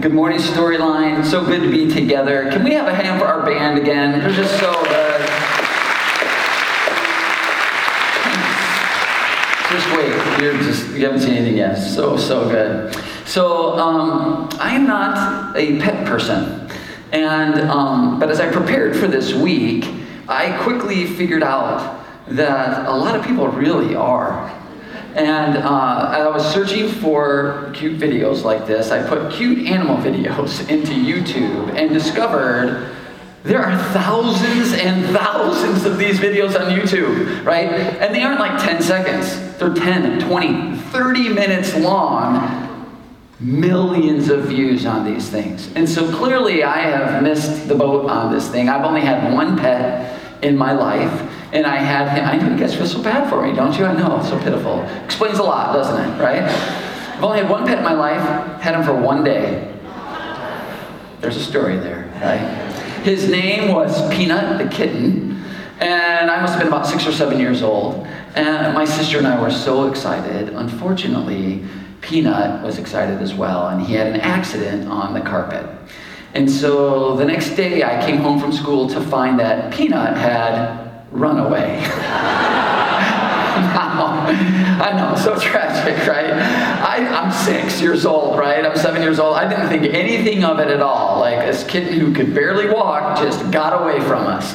Good morning, Storyline. So good to be together. Can we have a hand for our band again? They're just so good. Just wait. You're just you haven't seen anything yet. So so good. So um, I am not a pet person, and um, but as I prepared for this week, I quickly figured out that a lot of people really are. And uh, I was searching for cute videos like this. I put cute animal videos into YouTube and discovered there are thousands and thousands of these videos on YouTube, right? And they aren't like 10 seconds, they're 10, 20, 30 minutes long. Millions of views on these things. And so clearly I have missed the boat on this thing. I've only had one pet in my life. And I had him, I know you guys feel so bad for me, don't you? I know, it's so pitiful. Explains a lot, doesn't it, right? I've only had one pet in my life, had him for one day. There's a story there, right? His name was Peanut the kitten, and I must have been about six or seven years old. And my sister and I were so excited. Unfortunately, Peanut was excited as well, and he had an accident on the carpet. And so the next day, I came home from school to find that Peanut had run away. I know, so tragic, right? I, am six years old, right? I'm seven years old. I didn't think anything of it at all. Like this kitten who could barely walk just got away from us.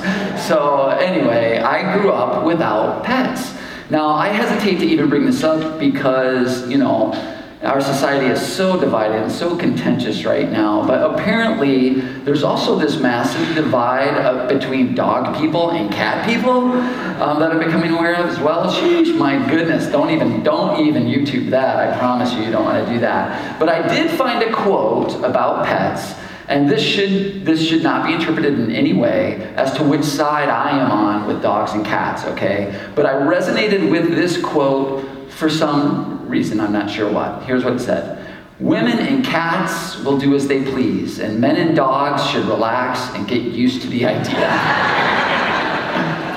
So, anyway, I grew up without pets. Now, I hesitate to even bring this up because, you know, our society is so divided and so contentious right now, but apparently there's also this massive divide between dog people and cat people um, that I'm becoming aware of as well. Sheesh, my goodness, don't even don't even YouTube that. I promise you, you don't want to do that. But I did find a quote about pets, and this should this should not be interpreted in any way as to which side I am on with dogs and cats. Okay, but I resonated with this quote for some reason, I'm not sure what. Here's what it said Women and cats will do as they please, and men and dogs should relax and get used to the idea.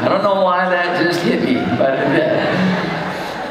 I don't know why that just hit me, but.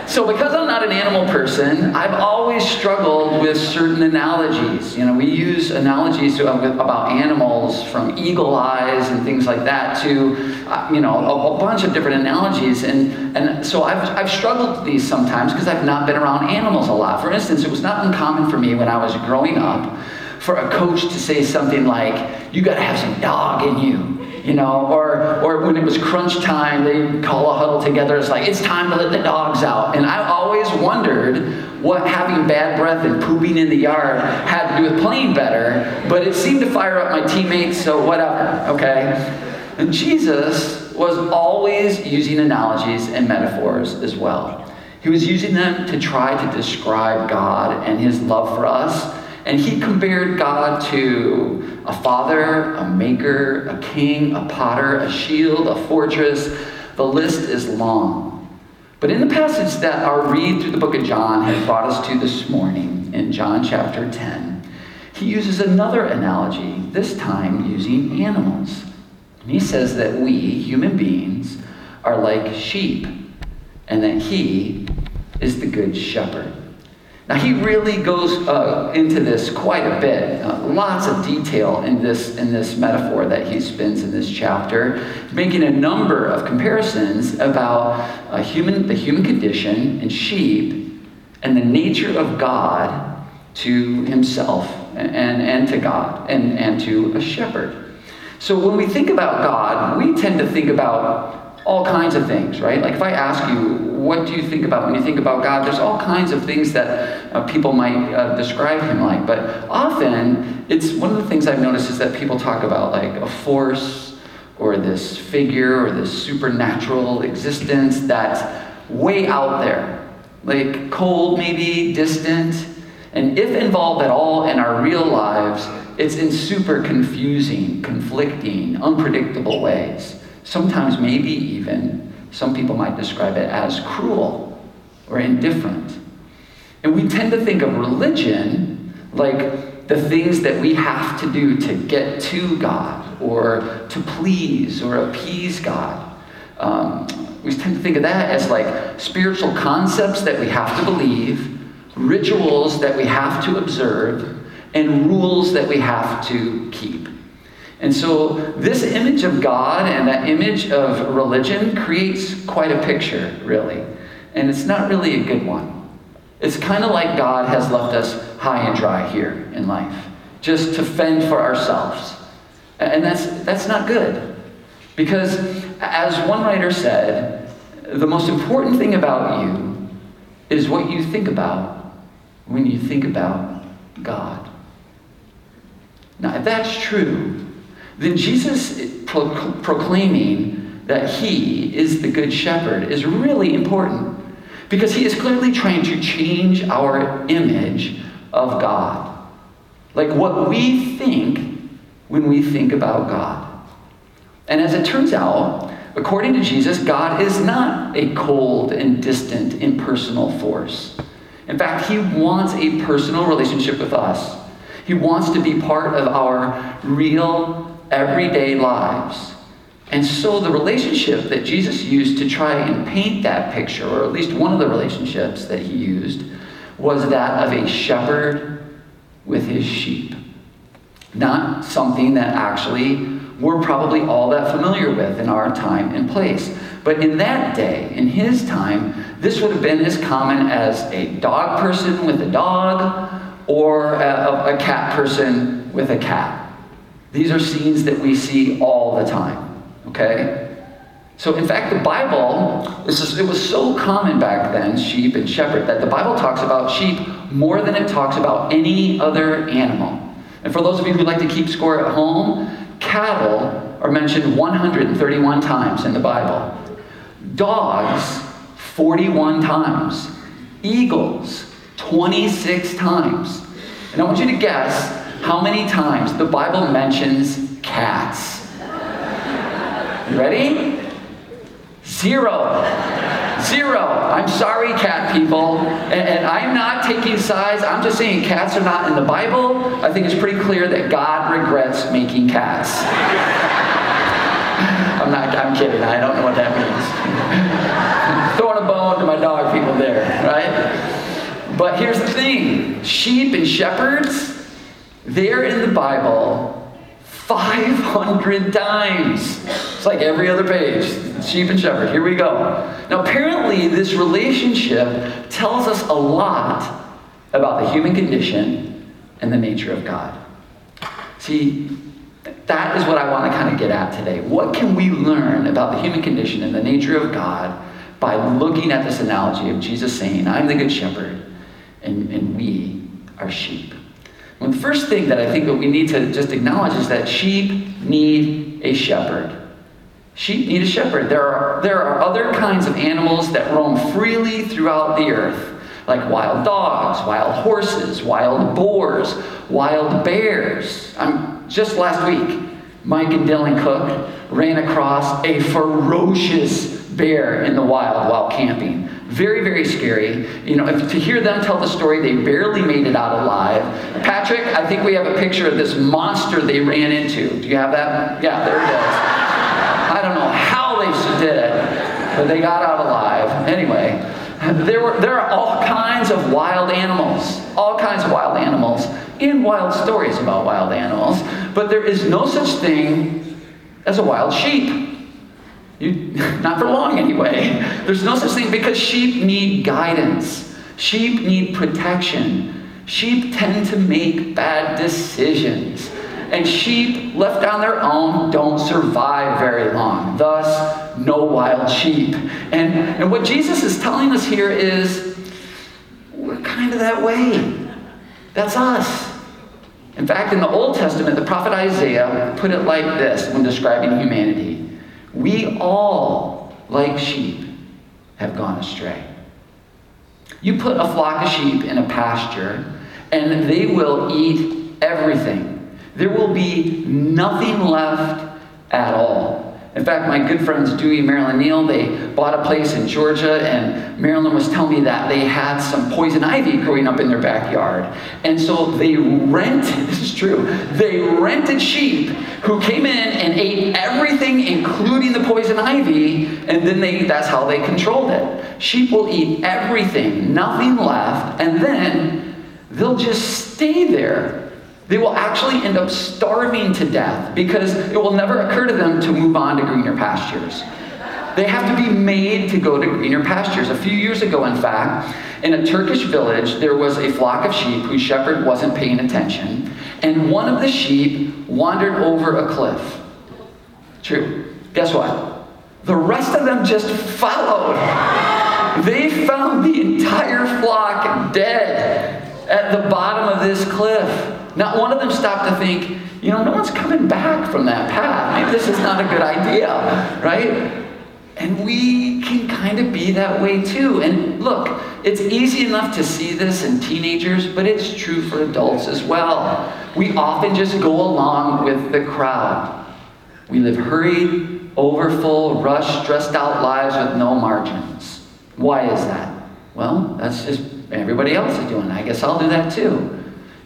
So, because I'm not an animal person, I've always struggled with certain analogies. You know, we use analogies to, about animals from eagle eyes and things like that to, uh, you know, a, a, bunch of different analogies. And, and so I've, I've struggled with these sometimes because I've not been around animals a lot. For instance, it was not uncommon for me when I was growing up for a coach to say something like, You got to have some dog in you you know, or, or when it was crunch time, they call a huddle together. It's like, it's time to let the dogs out. And I always wondered what having bad breath and pooping in the yard had to do with playing better, but it seemed to fire up my teammates, so whatever, okay? And Jesus was always using analogies and metaphors as well. He was using them to try to describe God and his love for us and he compared God to a father, a maker, a king, a potter, a shield, a fortress. The list is long. But in the passage that our read through the book of John has brought us to this morning, in John chapter 10, he uses another analogy, this time using animals. And he says that we, human beings, are like sheep, and that he is the good shepherd. Now, he really goes uh, into this quite a bit, uh, lots of detail in this, in this metaphor that he spins in this chapter, making a number of comparisons about uh, human, the human condition and sheep and the nature of God to himself and, and to God and, and to a shepherd. So, when we think about God, we tend to think about all kinds of things, right? Like if I ask you, what do you think about when you think about God? There's all kinds of things that uh, people might uh, describe him like, but often it's one of the things I've noticed is that people talk about like a force or this figure or this supernatural existence that's way out there, like cold, maybe distant. And if involved at all in our real lives, it's in super confusing, conflicting, unpredictable ways. Sometimes, maybe even, some people might describe it as cruel or indifferent. And we tend to think of religion like the things that we have to do to get to God or to please or appease God. Um, we tend to think of that as like spiritual concepts that we have to believe, rituals that we have to observe, and rules that we have to keep. And so, this image of God and that image of religion creates quite a picture, really. And it's not really a good one. It's kind of like God has left us high and dry here in life, just to fend for ourselves. And that's, that's not good. Because, as one writer said, the most important thing about you is what you think about when you think about God. Now, if that's true, then Jesus pro- proclaiming that he is the good shepherd is really important because he is clearly trying to change our image of God. Like what we think when we think about God. And as it turns out, according to Jesus, God is not a cold and distant, impersonal force. In fact, he wants a personal relationship with us. He wants to be part of our real everyday lives. And so the relationship that Jesus used to try and paint that picture, or at least one of the relationships that he used, was that of a shepherd with his sheep. Not something that actually we're probably all that familiar with in our time and place. But in that day, in his time, this would have been as common as a dog person with a dog or a, a cat person with a cat. These are scenes that we see all the time, okay? So, in fact, the Bible, is, it was so common back then, sheep and shepherd, that the Bible talks about sheep more than it talks about any other animal. And for those of you who like to keep score at home, cattle are mentioned 131 times in the Bible, dogs, 41 times, eagles, 26 times. And I want you to guess how many times the Bible mentions cats. Ready? Zero. Zero. I'm sorry, cat people. And, and, I'm not taking sides. I'm just saying cats are not in the Bible. I think it's pretty clear that God regrets making cats. I'm not, I'm kidding. I don't know what that means. Throwing a bone to my dog people there, right? But here's the thing sheep and shepherds, they're in the Bible 500 times. It's like every other page. Sheep and shepherd. Here we go. Now, apparently, this relationship tells us a lot about the human condition and the nature of God. See, that is what I want to kind of get at today. What can we learn about the human condition and the nature of God by looking at this analogy of Jesus saying, I'm the good shepherd, and, and we are sheep? Well, the first thing that I think that we need to just acknowledge is that sheep need a shepherd. Sheep need a shepherd. There are, there are other kinds of animals that roam freely throughout the earth, like wild dogs, wild horses, wild boars, wild bears. I'm, just last week, Mike and Dylan Cook ran across a ferocious bear in the wild while camping. Very, very scary. You know, if, to hear them tell the story, they barely made it out alive. Patrick, I think we have a picture of this monster they ran into. Do you have that? Yeah, there it is. I don't know how they did it, but they got out alive. Anyway, there, were, there are all kinds of wild animals, all kinds of wild animals, in wild stories about wild animals, but there is no such thing as a wild sheep. You, not for long anyway. There's no such thing because sheep need guidance. Sheep need protection. Sheep tend to make bad decisions. And sheep left on their own don't survive very long. Thus, no wild sheep. And, and what Jesus is telling us here is we're kind of that way. That's us. In fact, in the Old Testament, the prophet Isaiah put it like this when describing humanity we all, like sheep, have gone astray. You put a flock of sheep in a pasture, and they will eat everything. There will be nothing left at all. In fact, my good friends Dewey and Marilyn Neal, they bought a place in Georgia, and Marilyn was telling me that they had some poison ivy growing up in their backyard. And so they rented, this is true, they rented sheep who came in and ate everything, including the poison ivy, and then they that's how they controlled it. Sheep will eat everything, nothing left, and then they'll just stay there They will actually end up starving to death because it will never occur to them to move on to greener pastures. They have to be made to go to greener pastures. A few years ago, in fact, in a Turkish village, there was a flock of sheep whose shepherd wasn't paying attention, and one of the sheep wandered over a cliff. True. Guess what? The rest of them just followed. They found the entire flock dead at the bottom of this cliff. Not one of them stopped to think, you know, no one's coming back from that path. Maybe this is not a good idea, right? And we can kind of be that way too. And look, it's easy enough to see this in teenagers, but it's true for adults as well. We often just go along with the crowd. We live hurried, overfull, rushed, stressed out lives with no margins. Why is that? Well, that's just everybody else is doing. I guess I'll do that too.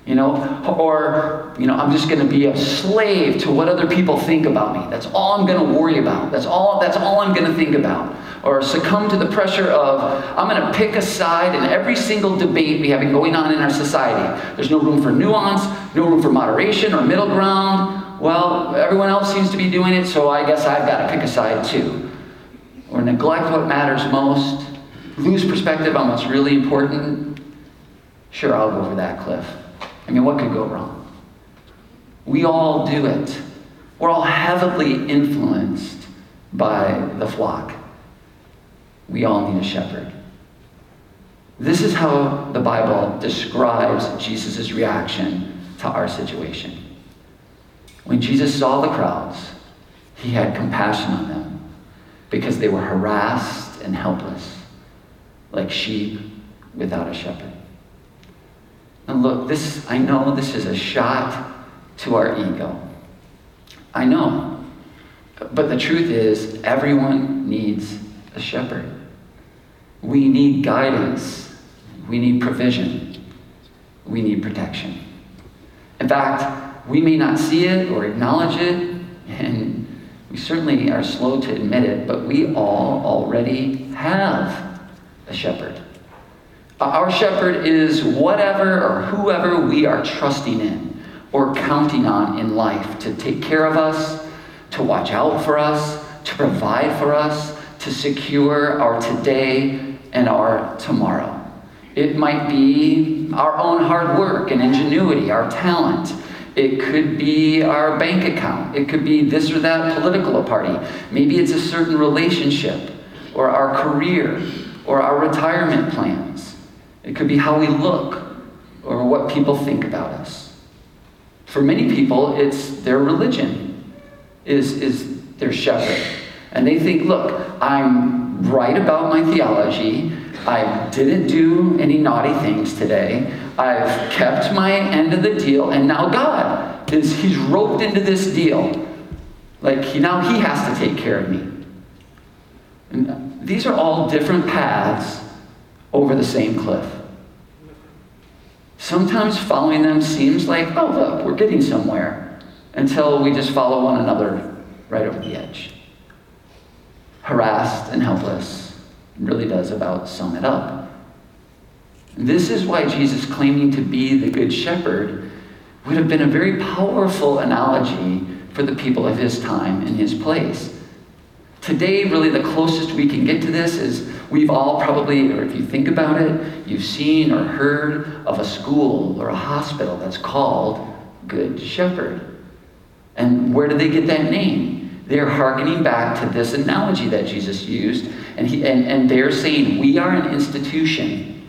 You know, or, you know, I'm just going to be a slave to what other people think about me. That's all I'm going to worry about. That's all, that's all I'm going to think about. Or succumb to the pressure of, I'm going to pick a side in every single debate we have going on in our society. There's no room for nuance, no room for moderation or middle ground. Well, everyone else seems to be doing it, so I guess I've got to pick a side too. Or neglect what matters most, lose perspective on what's really important. Sure, I'll go over that cliff. I mean, what could go wrong? We all do it. We're all heavily influenced by the flock. We all need a shepherd. This is how the Bible describes Jesus' reaction to our situation. When Jesus saw the crowds, he had compassion on them because they were harassed and helpless, like sheep without a shepherd. And look, this I know this is a shot to our ego. I know. But the truth is, everyone needs a shepherd. We need guidance. We need provision. We need protection. In fact, we may not see it or acknowledge it, and we certainly are slow to admit it, but we all already have a shepherd. Our shepherd is whatever or whoever we are trusting in or counting on in life to take care of us, to watch out for us, to provide for us, to secure our today and our tomorrow. It might be our own hard work and ingenuity, our talent. It could be our bank account. It could be this or that political party. Maybe it's a certain relationship or our career or our retirement plans. It could be how we look or what people think about us. For many people, it's their religion is, is their shepherd. And they think, look, I'm right about my theology. I didn't do any naughty things today. I've kept my end of the deal, and now God is He's roped into this deal. Like he now He has to take care of me. And these are all different paths over the same cliff. Sometimes following them seems like, oh, look, we're getting somewhere, until we just follow one another right over the edge. Harassed and helpless really does about sum it up. This is why Jesus claiming to be the Good Shepherd would have been a very powerful analogy for the people of his time and his place. Today, really, the closest we can get to this is we've all probably, or if you think about it, you've seen or heard of a school or a hospital that's called Good Shepherd. And where did they get that name? They're hearkening back to this analogy that Jesus used, and, he, and, and they're saying we are an institution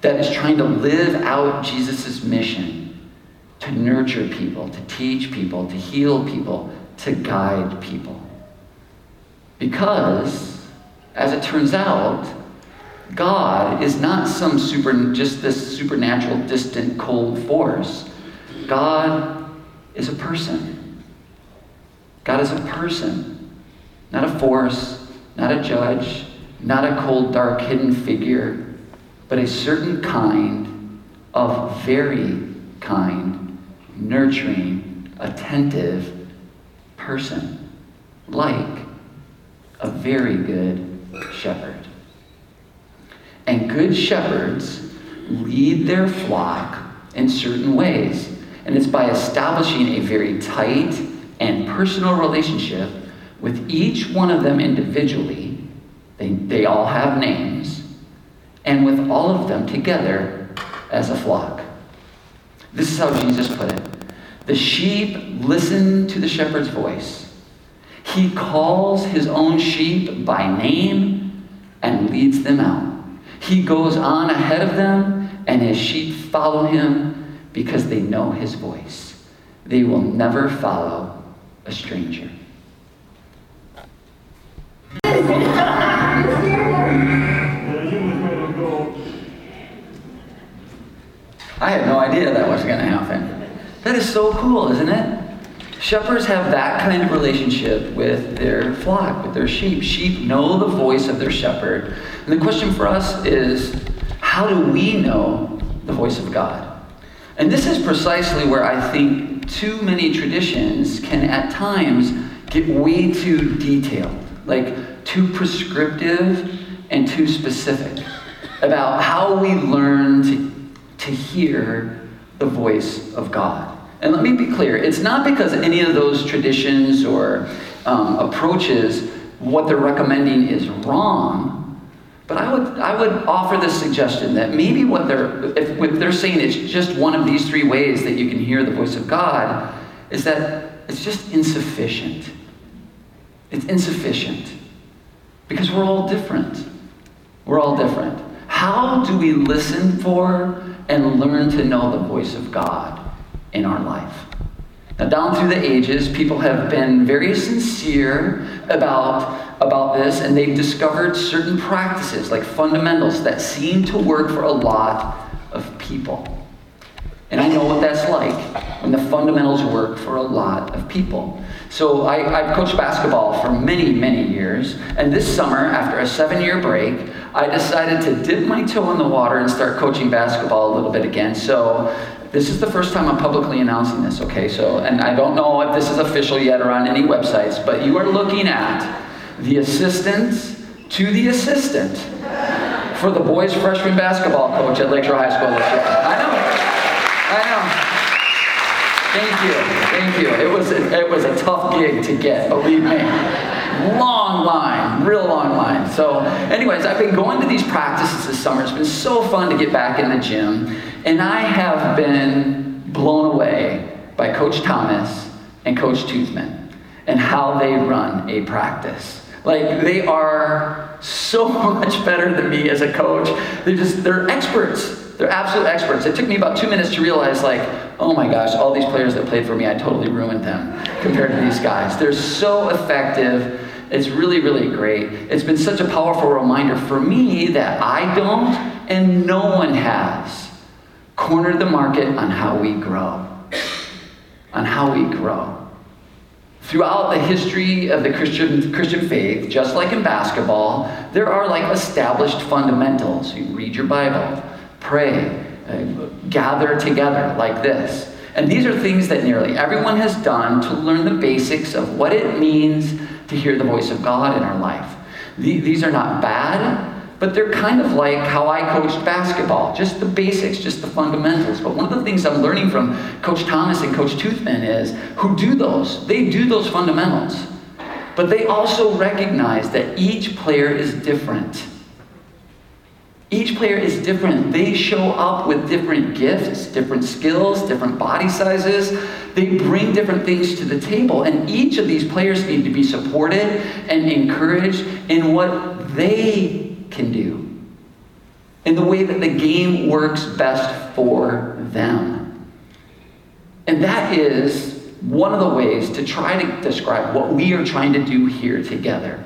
that is trying to live out Jesus' mission to nurture people, to teach people, to heal people, to guide people. Because, as it turns out, God is not some super, just this supernatural, distant, cold force. God is a person. God is a person, not a force, not a judge, not a cold, dark, hidden figure, but a certain kind of very kind, nurturing, attentive person, like a very good shepherd. And good shepherds lead their flock in certain ways. And it's by establishing a very tight and personal relationship with each one of them individually. They, they all have names. And with all of them together as a flock. This is how Jesus put it The sheep listen to the shepherd's voice. He calls his own sheep by name and leads them out. He goes on ahead of them, and his sheep follow him because they know his voice. They will never follow a stranger. I had no idea that was going to happen. That is so cool, isn't it? Shepherds have that kind of relationship with their flock, with their sheep. Sheep know the voice of their shepherd. And the question for us is how do we know the voice of God? And this is precisely where I think too many traditions can at times get way too detailed, like too prescriptive and too specific about how we learn to to hear the voice of God. And let me be clear it's not because any of those traditions or um, approaches, what they're recommending is wrong. But I would, I would offer the suggestion that maybe what they're, if, if they're saying it's just one of these three ways that you can hear the voice of God, is that it's just insufficient. It's insufficient. Because we're all different. We're all different. How do we listen for and learn to know the voice of God in our life. Now, down through the ages, people have been very sincere about, about this, and they've discovered certain practices, like fundamentals, that seem to work for a lot of people. And I know what that's like when the fundamentals work for a lot of people. So I, have coached basketball for many, many years. And this summer, after a seven year break, I decided to dip my toe in the water and start coaching basketball a little bit again. So this is the first time I'm publicly announcing this, okay? So, and I don't know if this is official yet or on any websites, but you are looking at the assistant to the assistant for the boys freshman basketball coach at Lakeshore High School this year. I know. I know. Thank you. Thank you. It was a, it was a tough gig to get, believe me. Long line, real long line. So, anyways, I've been going to these practices this summer. It's been so fun to get back in the gym. And I have been blown away by Coach Thomas and Coach Toothman and how they run a practice. Like, they are so much better than me as a coach. They're just, they're experts. They're absolute experts. It took me about two minutes to realize, like, oh my gosh, all these players that played for me, I totally ruined them compared to these guys. They're so effective. It's really, really great. It's been such a powerful reminder for me that I don't and no one has cornered the market on how we grow. On how we grow. Throughout the history of the Christian, Christian faith, just like in basketball, there are like established fundamentals. You read your Bible, pray, uh, gather together like this. And these are things that nearly everyone has done to learn the basics of what it means to hear the voice of God in our life. These are not bad, but they're kind of like how I coached basketball just the basics, just the fundamentals. But one of the things I'm learning from Coach Thomas and Coach Toothman is who do those, they do those fundamentals. But they also recognize that each player is different. Each player is different. They show up with different gifts, different skills, different body sizes. They bring different things to the table. And each of these players need to be supported and encouraged in what they can do, in the way that the game works best for them. And that is one of the ways to try to describe what we are trying to do here together.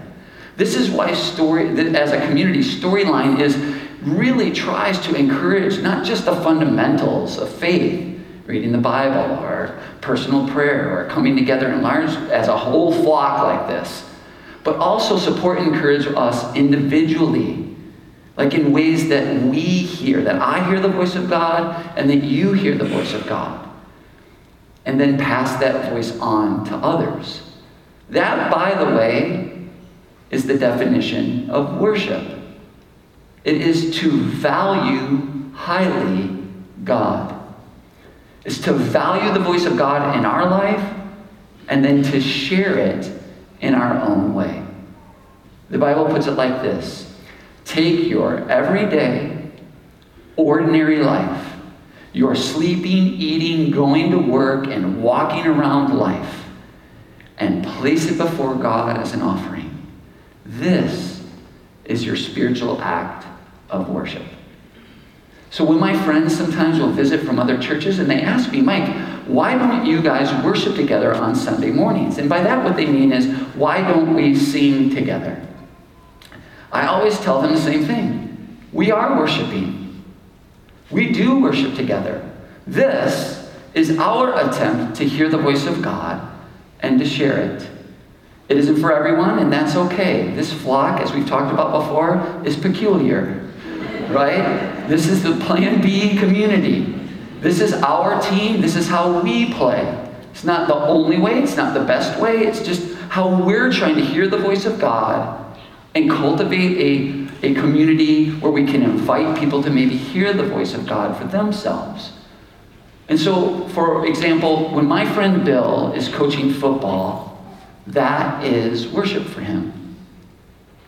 This is why story, as a community, storyline is really tries to encourage not just the fundamentals of faith, reading the Bible or personal prayer or coming together in large as a whole flock like this, but also support and encourage us individually, like in ways that we hear, that I hear the voice of God and that you hear the voice of God. And then pass that voice on to others. That, by the way, is the definition of worship. It is to value highly God. It's to value the voice of God in our life and then to share it in our own way. The Bible puts it like this Take your everyday, ordinary life, your sleeping, eating, going to work, and walking around life, and place it before God as an offering. This is your spiritual act of worship. So when my friends sometimes will visit from other churches and they ask me, Mike, why don't you guys worship together on Sunday mornings? And by that, what they mean is, why don't we sing together? I always tell them the same thing. We are worshiping. We do worship together. This is our attempt to hear the voice of God and to share it. It isn't for everyone, and that's okay. This flock, as we've talked about before, is peculiar, right? This is the Plan B community. This is our team. This is how we play. It's not the only way, it's not the best way, it's just how we're trying to hear the voice of God and cultivate a, a community where we can invite people to maybe hear the voice of God for themselves. And so, for example, when my friend Bill is coaching football, that is worship for him.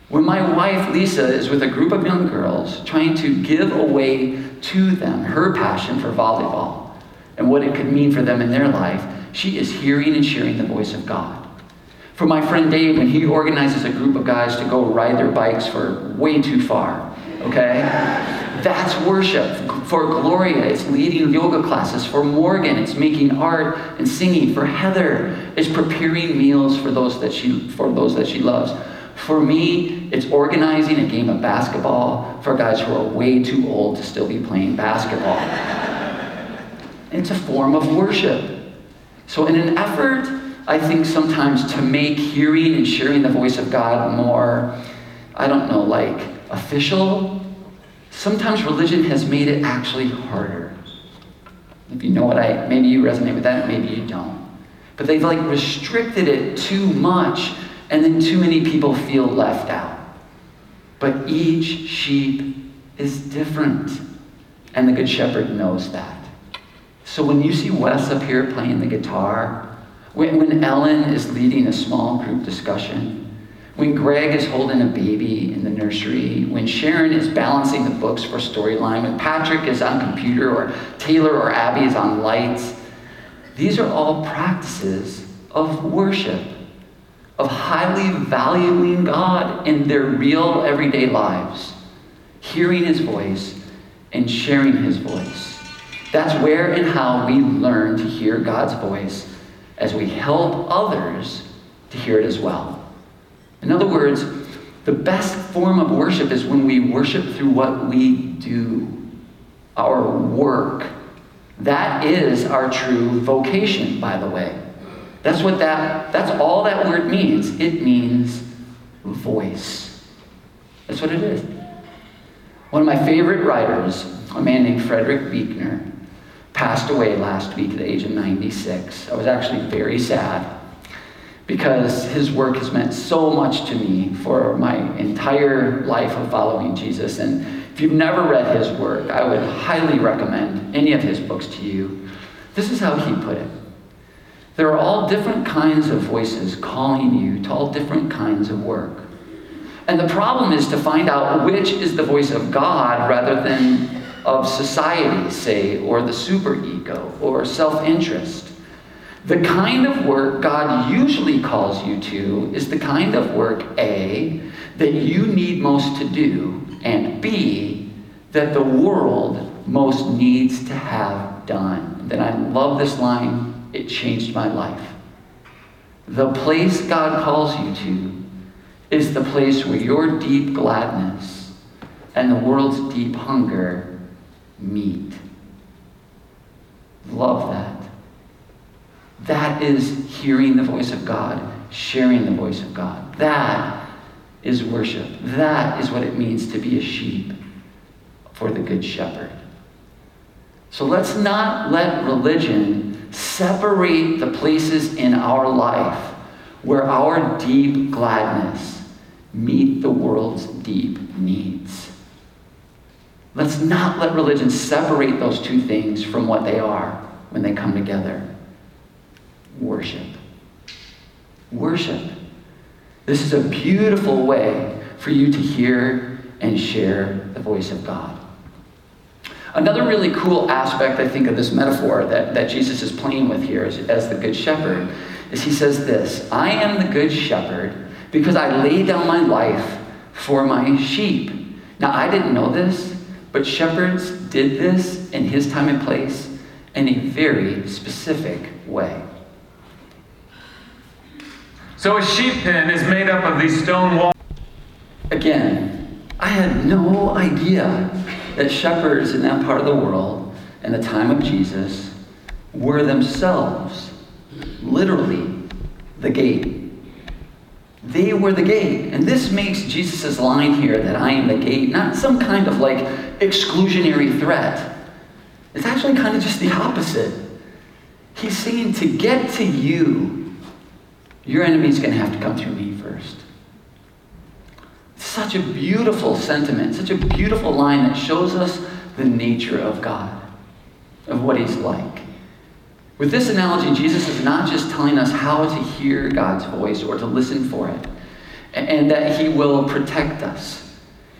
When my wife Lisa is with a group of young girls trying to give away to them her passion for volleyball and what it could mean for them in their life, she is hearing and sharing the voice of God. For my friend Dave, when he organizes a group of guys to go ride their bikes for way too far, okay? That's worship. For Gloria, it's leading yoga classes. For Morgan, it's making art and singing. For Heather, it's preparing meals for those that she for those that she loves. For me, it's organizing a game of basketball for guys who are way too old to still be playing basketball. it's a form of worship. So, in an effort I think sometimes to make hearing and sharing the voice of God more, I don't know, like official, sometimes religion has made it actually harder. If you know what I, maybe you resonate with that, maybe you don't. But they've like restricted it too much, and then too many people feel left out. But each sheep is different, and the Good Shepherd knows that. So when you see Wes up here playing the guitar, when, when Ellen is leading a small group discussion, when Greg is holding a baby in the nursery, when Sharon is balancing the books for storyline, when Patrick is on computer, or Taylor or Abby is on lights, these are all practices of worship, of highly valuing God in their real everyday lives, hearing His voice and sharing His voice. That's where and how we learn to hear God's voice as we help others to hear it as well. In other words, the best form of worship is when we worship through what we do, our work. That is our true vocation, by the way. That's what that that's all that word means. It means voice. That's what it is. One of my favorite writers, a man named Frederick Buechner, passed away last week at the age of 96. I was actually very sad because his work has meant so much to me for my entire life of following Jesus. And if you've never read his work, I would highly recommend any of his books to you. This is how he put it. There are all different kinds of voices calling you to all different kinds of work. And the problem is to find out which is the voice of God rather than of society, say, or the superego, or self interest. The kind of work God usually calls you to is the kind of work, A, that you need most to do, and B, that the world most needs to have done. Then I love this line, it changed my life. The place God calls you to is the place where your deep gladness and the world's deep hunger meet. Love that. That is hearing the voice of God, sharing the voice of God. That is worship. That is what it means to be a sheep for the Good Shepherd. So let's not let religion separate the places in our life where our deep gladness meet the world's deep needs. Let's not let religion separate those two things from what they are when they come together? Worship. Worship. This is a beautiful way for you to hear and share the voice of God. Another really cool aspect, I think, of this metaphor that, that Jesus is playing with here as, as the Good Shepherd is he says this I am the Good Shepherd because I lay down my life for my sheep. Now, I didn't know this, but shepherds did this in his time and place in a very specific way. So, a sheep pen is made up of these stone walls. Again, I had no idea that shepherds in that part of the world in the time of Jesus were themselves literally the gate. They were the gate. And this makes Jesus' line here that I am the gate not some kind of like exclusionary threat. It's actually kind of just the opposite. He's saying to get to you, your enemy's going to have to come through me first. Such a beautiful sentiment, such a beautiful line that shows us the nature of God, of what He's like. With this analogy, Jesus is not just telling us how to hear God's voice or to listen for it, and that He will protect us.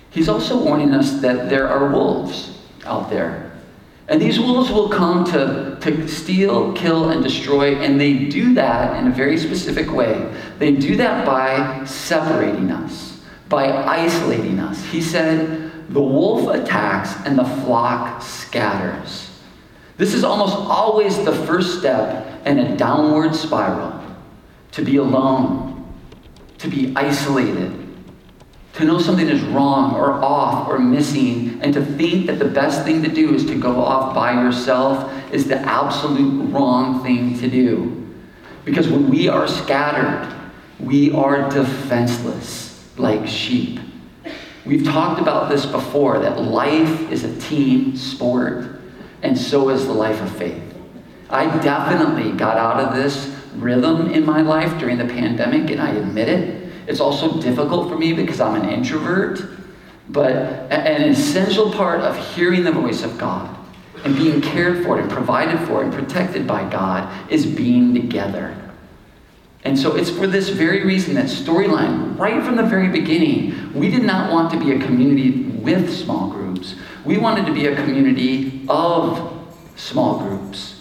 He's also warning us that there are wolves out there. And these wolves will come to, to steal, kill, and destroy, and they do that in a very specific way. They do that by separating us, by isolating us. He said, The wolf attacks and the flock scatters. This is almost always the first step in a downward spiral to be alone, to be isolated, to know something is wrong or off or missing, and to think that the best thing to do is to go off by yourself is the absolute wrong thing to do. Because when we are scattered, we are defenseless like sheep. We've talked about this before that life is a team sport and so is the life of faith. I definitely got out of this rhythm in my life during the pandemic, and I admit it. It's also difficult for me because I'm an introvert, but an essential part of hearing the voice of God and being cared for and provided for and protected by God is being together. And so it's for this very reason that storyline, right from the very beginning, we did not want to be a community with small groups. We wanted to be a community of small groups.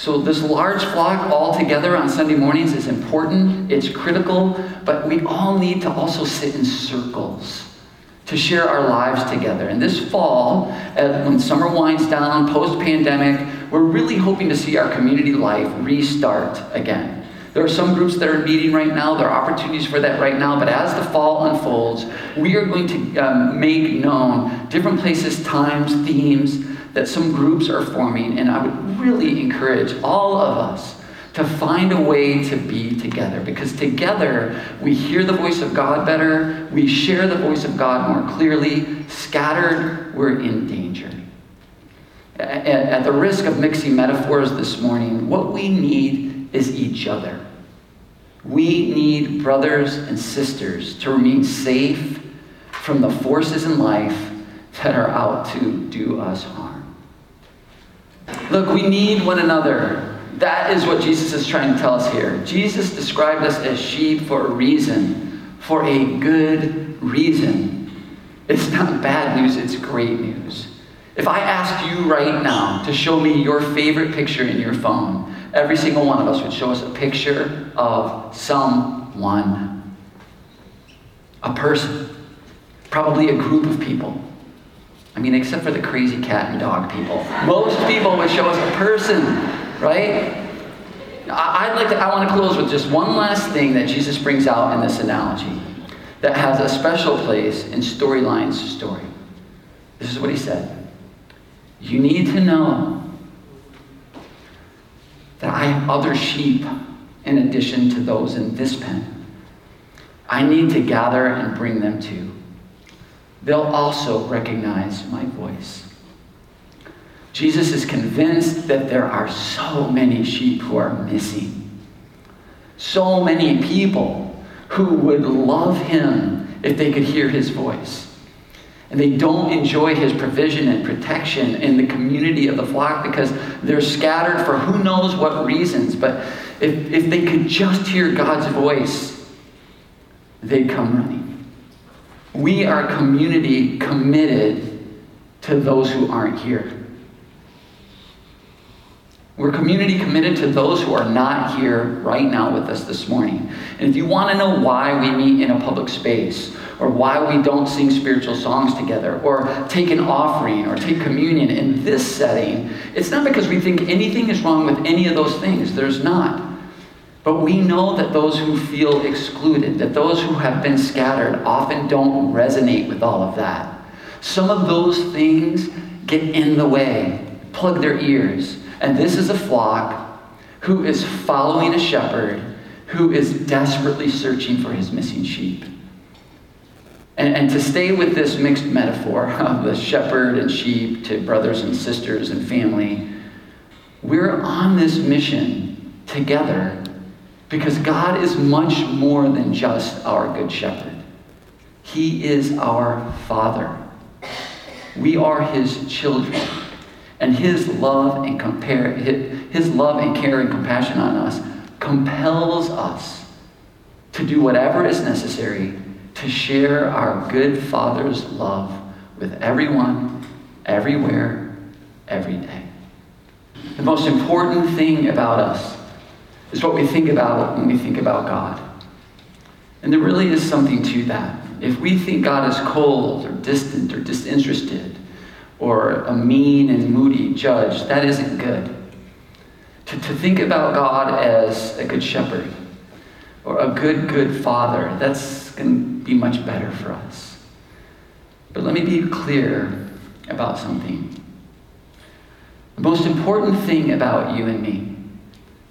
So, this large flock all together on Sunday mornings is important, it's critical, but we all need to also sit in circles to share our lives together. And this fall, when summer winds down, post pandemic, we're really hoping to see our community life restart again. There are some groups that are meeting right now. There are opportunities for that right now. But as the fall unfolds, we are going to um, make known different places, times, themes that some groups are forming. And I would really encourage all of us to find a way to be together because together we hear the voice of God better, we share the voice of God more clearly. Scattered, we're in danger. At the risk of mixing metaphors this morning, what we need is each other. We need brothers and sisters to remain safe from the forces in life that are out to do us harm. Look, we need one another. That is what Jesus is trying to tell us here. Jesus described us as sheep for a reason, for a good reason. It's not bad news, it's great news. If I asked you right now to show me your favorite picture in your phone, every single one of us would show us a picture of someone, a person, probably a group of people. I mean, except for the crazy cat and dog people. Most people would show us a person, right? I'd like to, I want to close with just one last thing that Jesus brings out in this analogy that has a special place in Storyline's story. This is what he said. You need to know that I have other sheep in addition to those in this pen. I need to gather and bring them too. They'll also recognize my voice. Jesus is convinced that there are so many sheep who are missing. So many people who would love him if they could hear his voice. And they don't enjoy his provision and protection in the community of the flock because they're scattered for who knows what reasons. But if, if they could just hear God's voice, they'd come running. We are a community committed to those who aren't here. We're community committed to those who are not here right now with us this morning. And if you want to know why we meet in a public space, or why we don't sing spiritual songs together, or take an offering, or take communion in this setting, it's not because we think anything is wrong with any of those things. There's not. But we know that those who feel excluded, that those who have been scattered, often don't resonate with all of that. Some of those things get in the way, plug their ears. And this is a flock who is following a shepherd who is desperately searching for his missing sheep. And, and, to stay with this mixed metaphor of the shepherd and sheep to brothers and sisters and family, we're on this mission together because God is much more than just our good shepherd. He is our Father. We are his children. And his love and compare his love and care and compassion on us compels us to do whatever is necessary to share our good Father's love with everyone, everywhere, every day. The most important thing about us is what we think about when we think about God. And there really is something to that. If we think God is cold or distant or disinterested, or a mean and moody judge. That isn't good. To, to think about God as a good shepherd or a good, good father, that's going to be much better for us. But let me be clear about something. The most important thing about you and me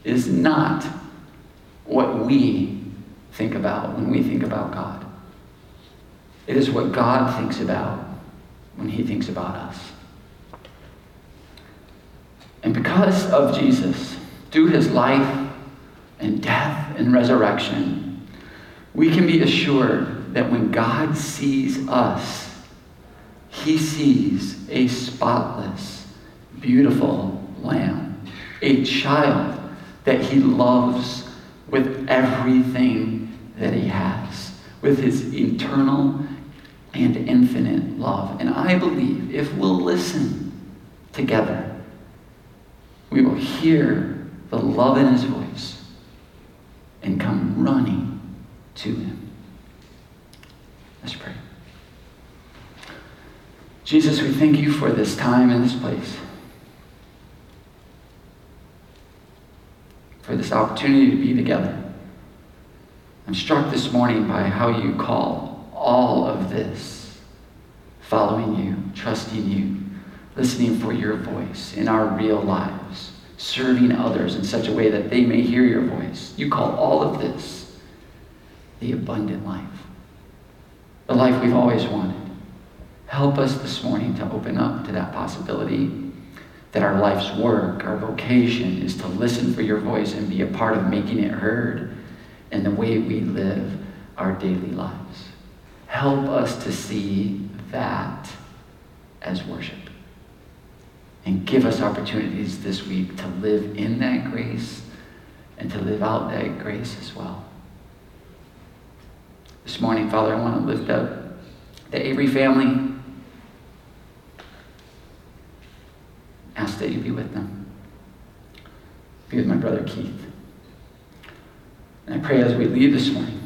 is not what we think about when we think about God. It is what God thinks about when he thinks about us. And because of Jesus, through his life and death and resurrection, we can be assured that when God sees us, he sees a spotless, beautiful lamb, a child that he loves with everything that he has, with his eternal and infinite love. And I believe if we'll listen together, we will hear the love in his voice and come running to him. Let's pray. Jesus, we thank you for this time and this place. For this opportunity to be together. I'm struck this morning by how you call all of this, following you, trusting you, listening for your voice in our real lives, serving others in such a way that they may hear your voice. You call all of this the abundant life, the life we've always wanted. Help us this morning to open up to that possibility that our life's work, our vocation is to listen for your voice and be a part of making it heard in the way we live our daily lives. Help us to see that as worship. And give us opportunities this week to live in that grace and to live out that grace as well. This morning, Father, I want to lift up the Avery family. Ask that you be with them. Be with my brother Keith. And I pray as we leave this morning,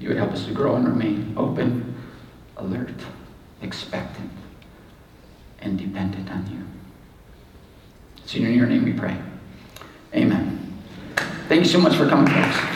you would help us to grow and remain open, alert, expectant, and dependent on you. It's in your name we pray. Amen. Thank you so much for coming, folks.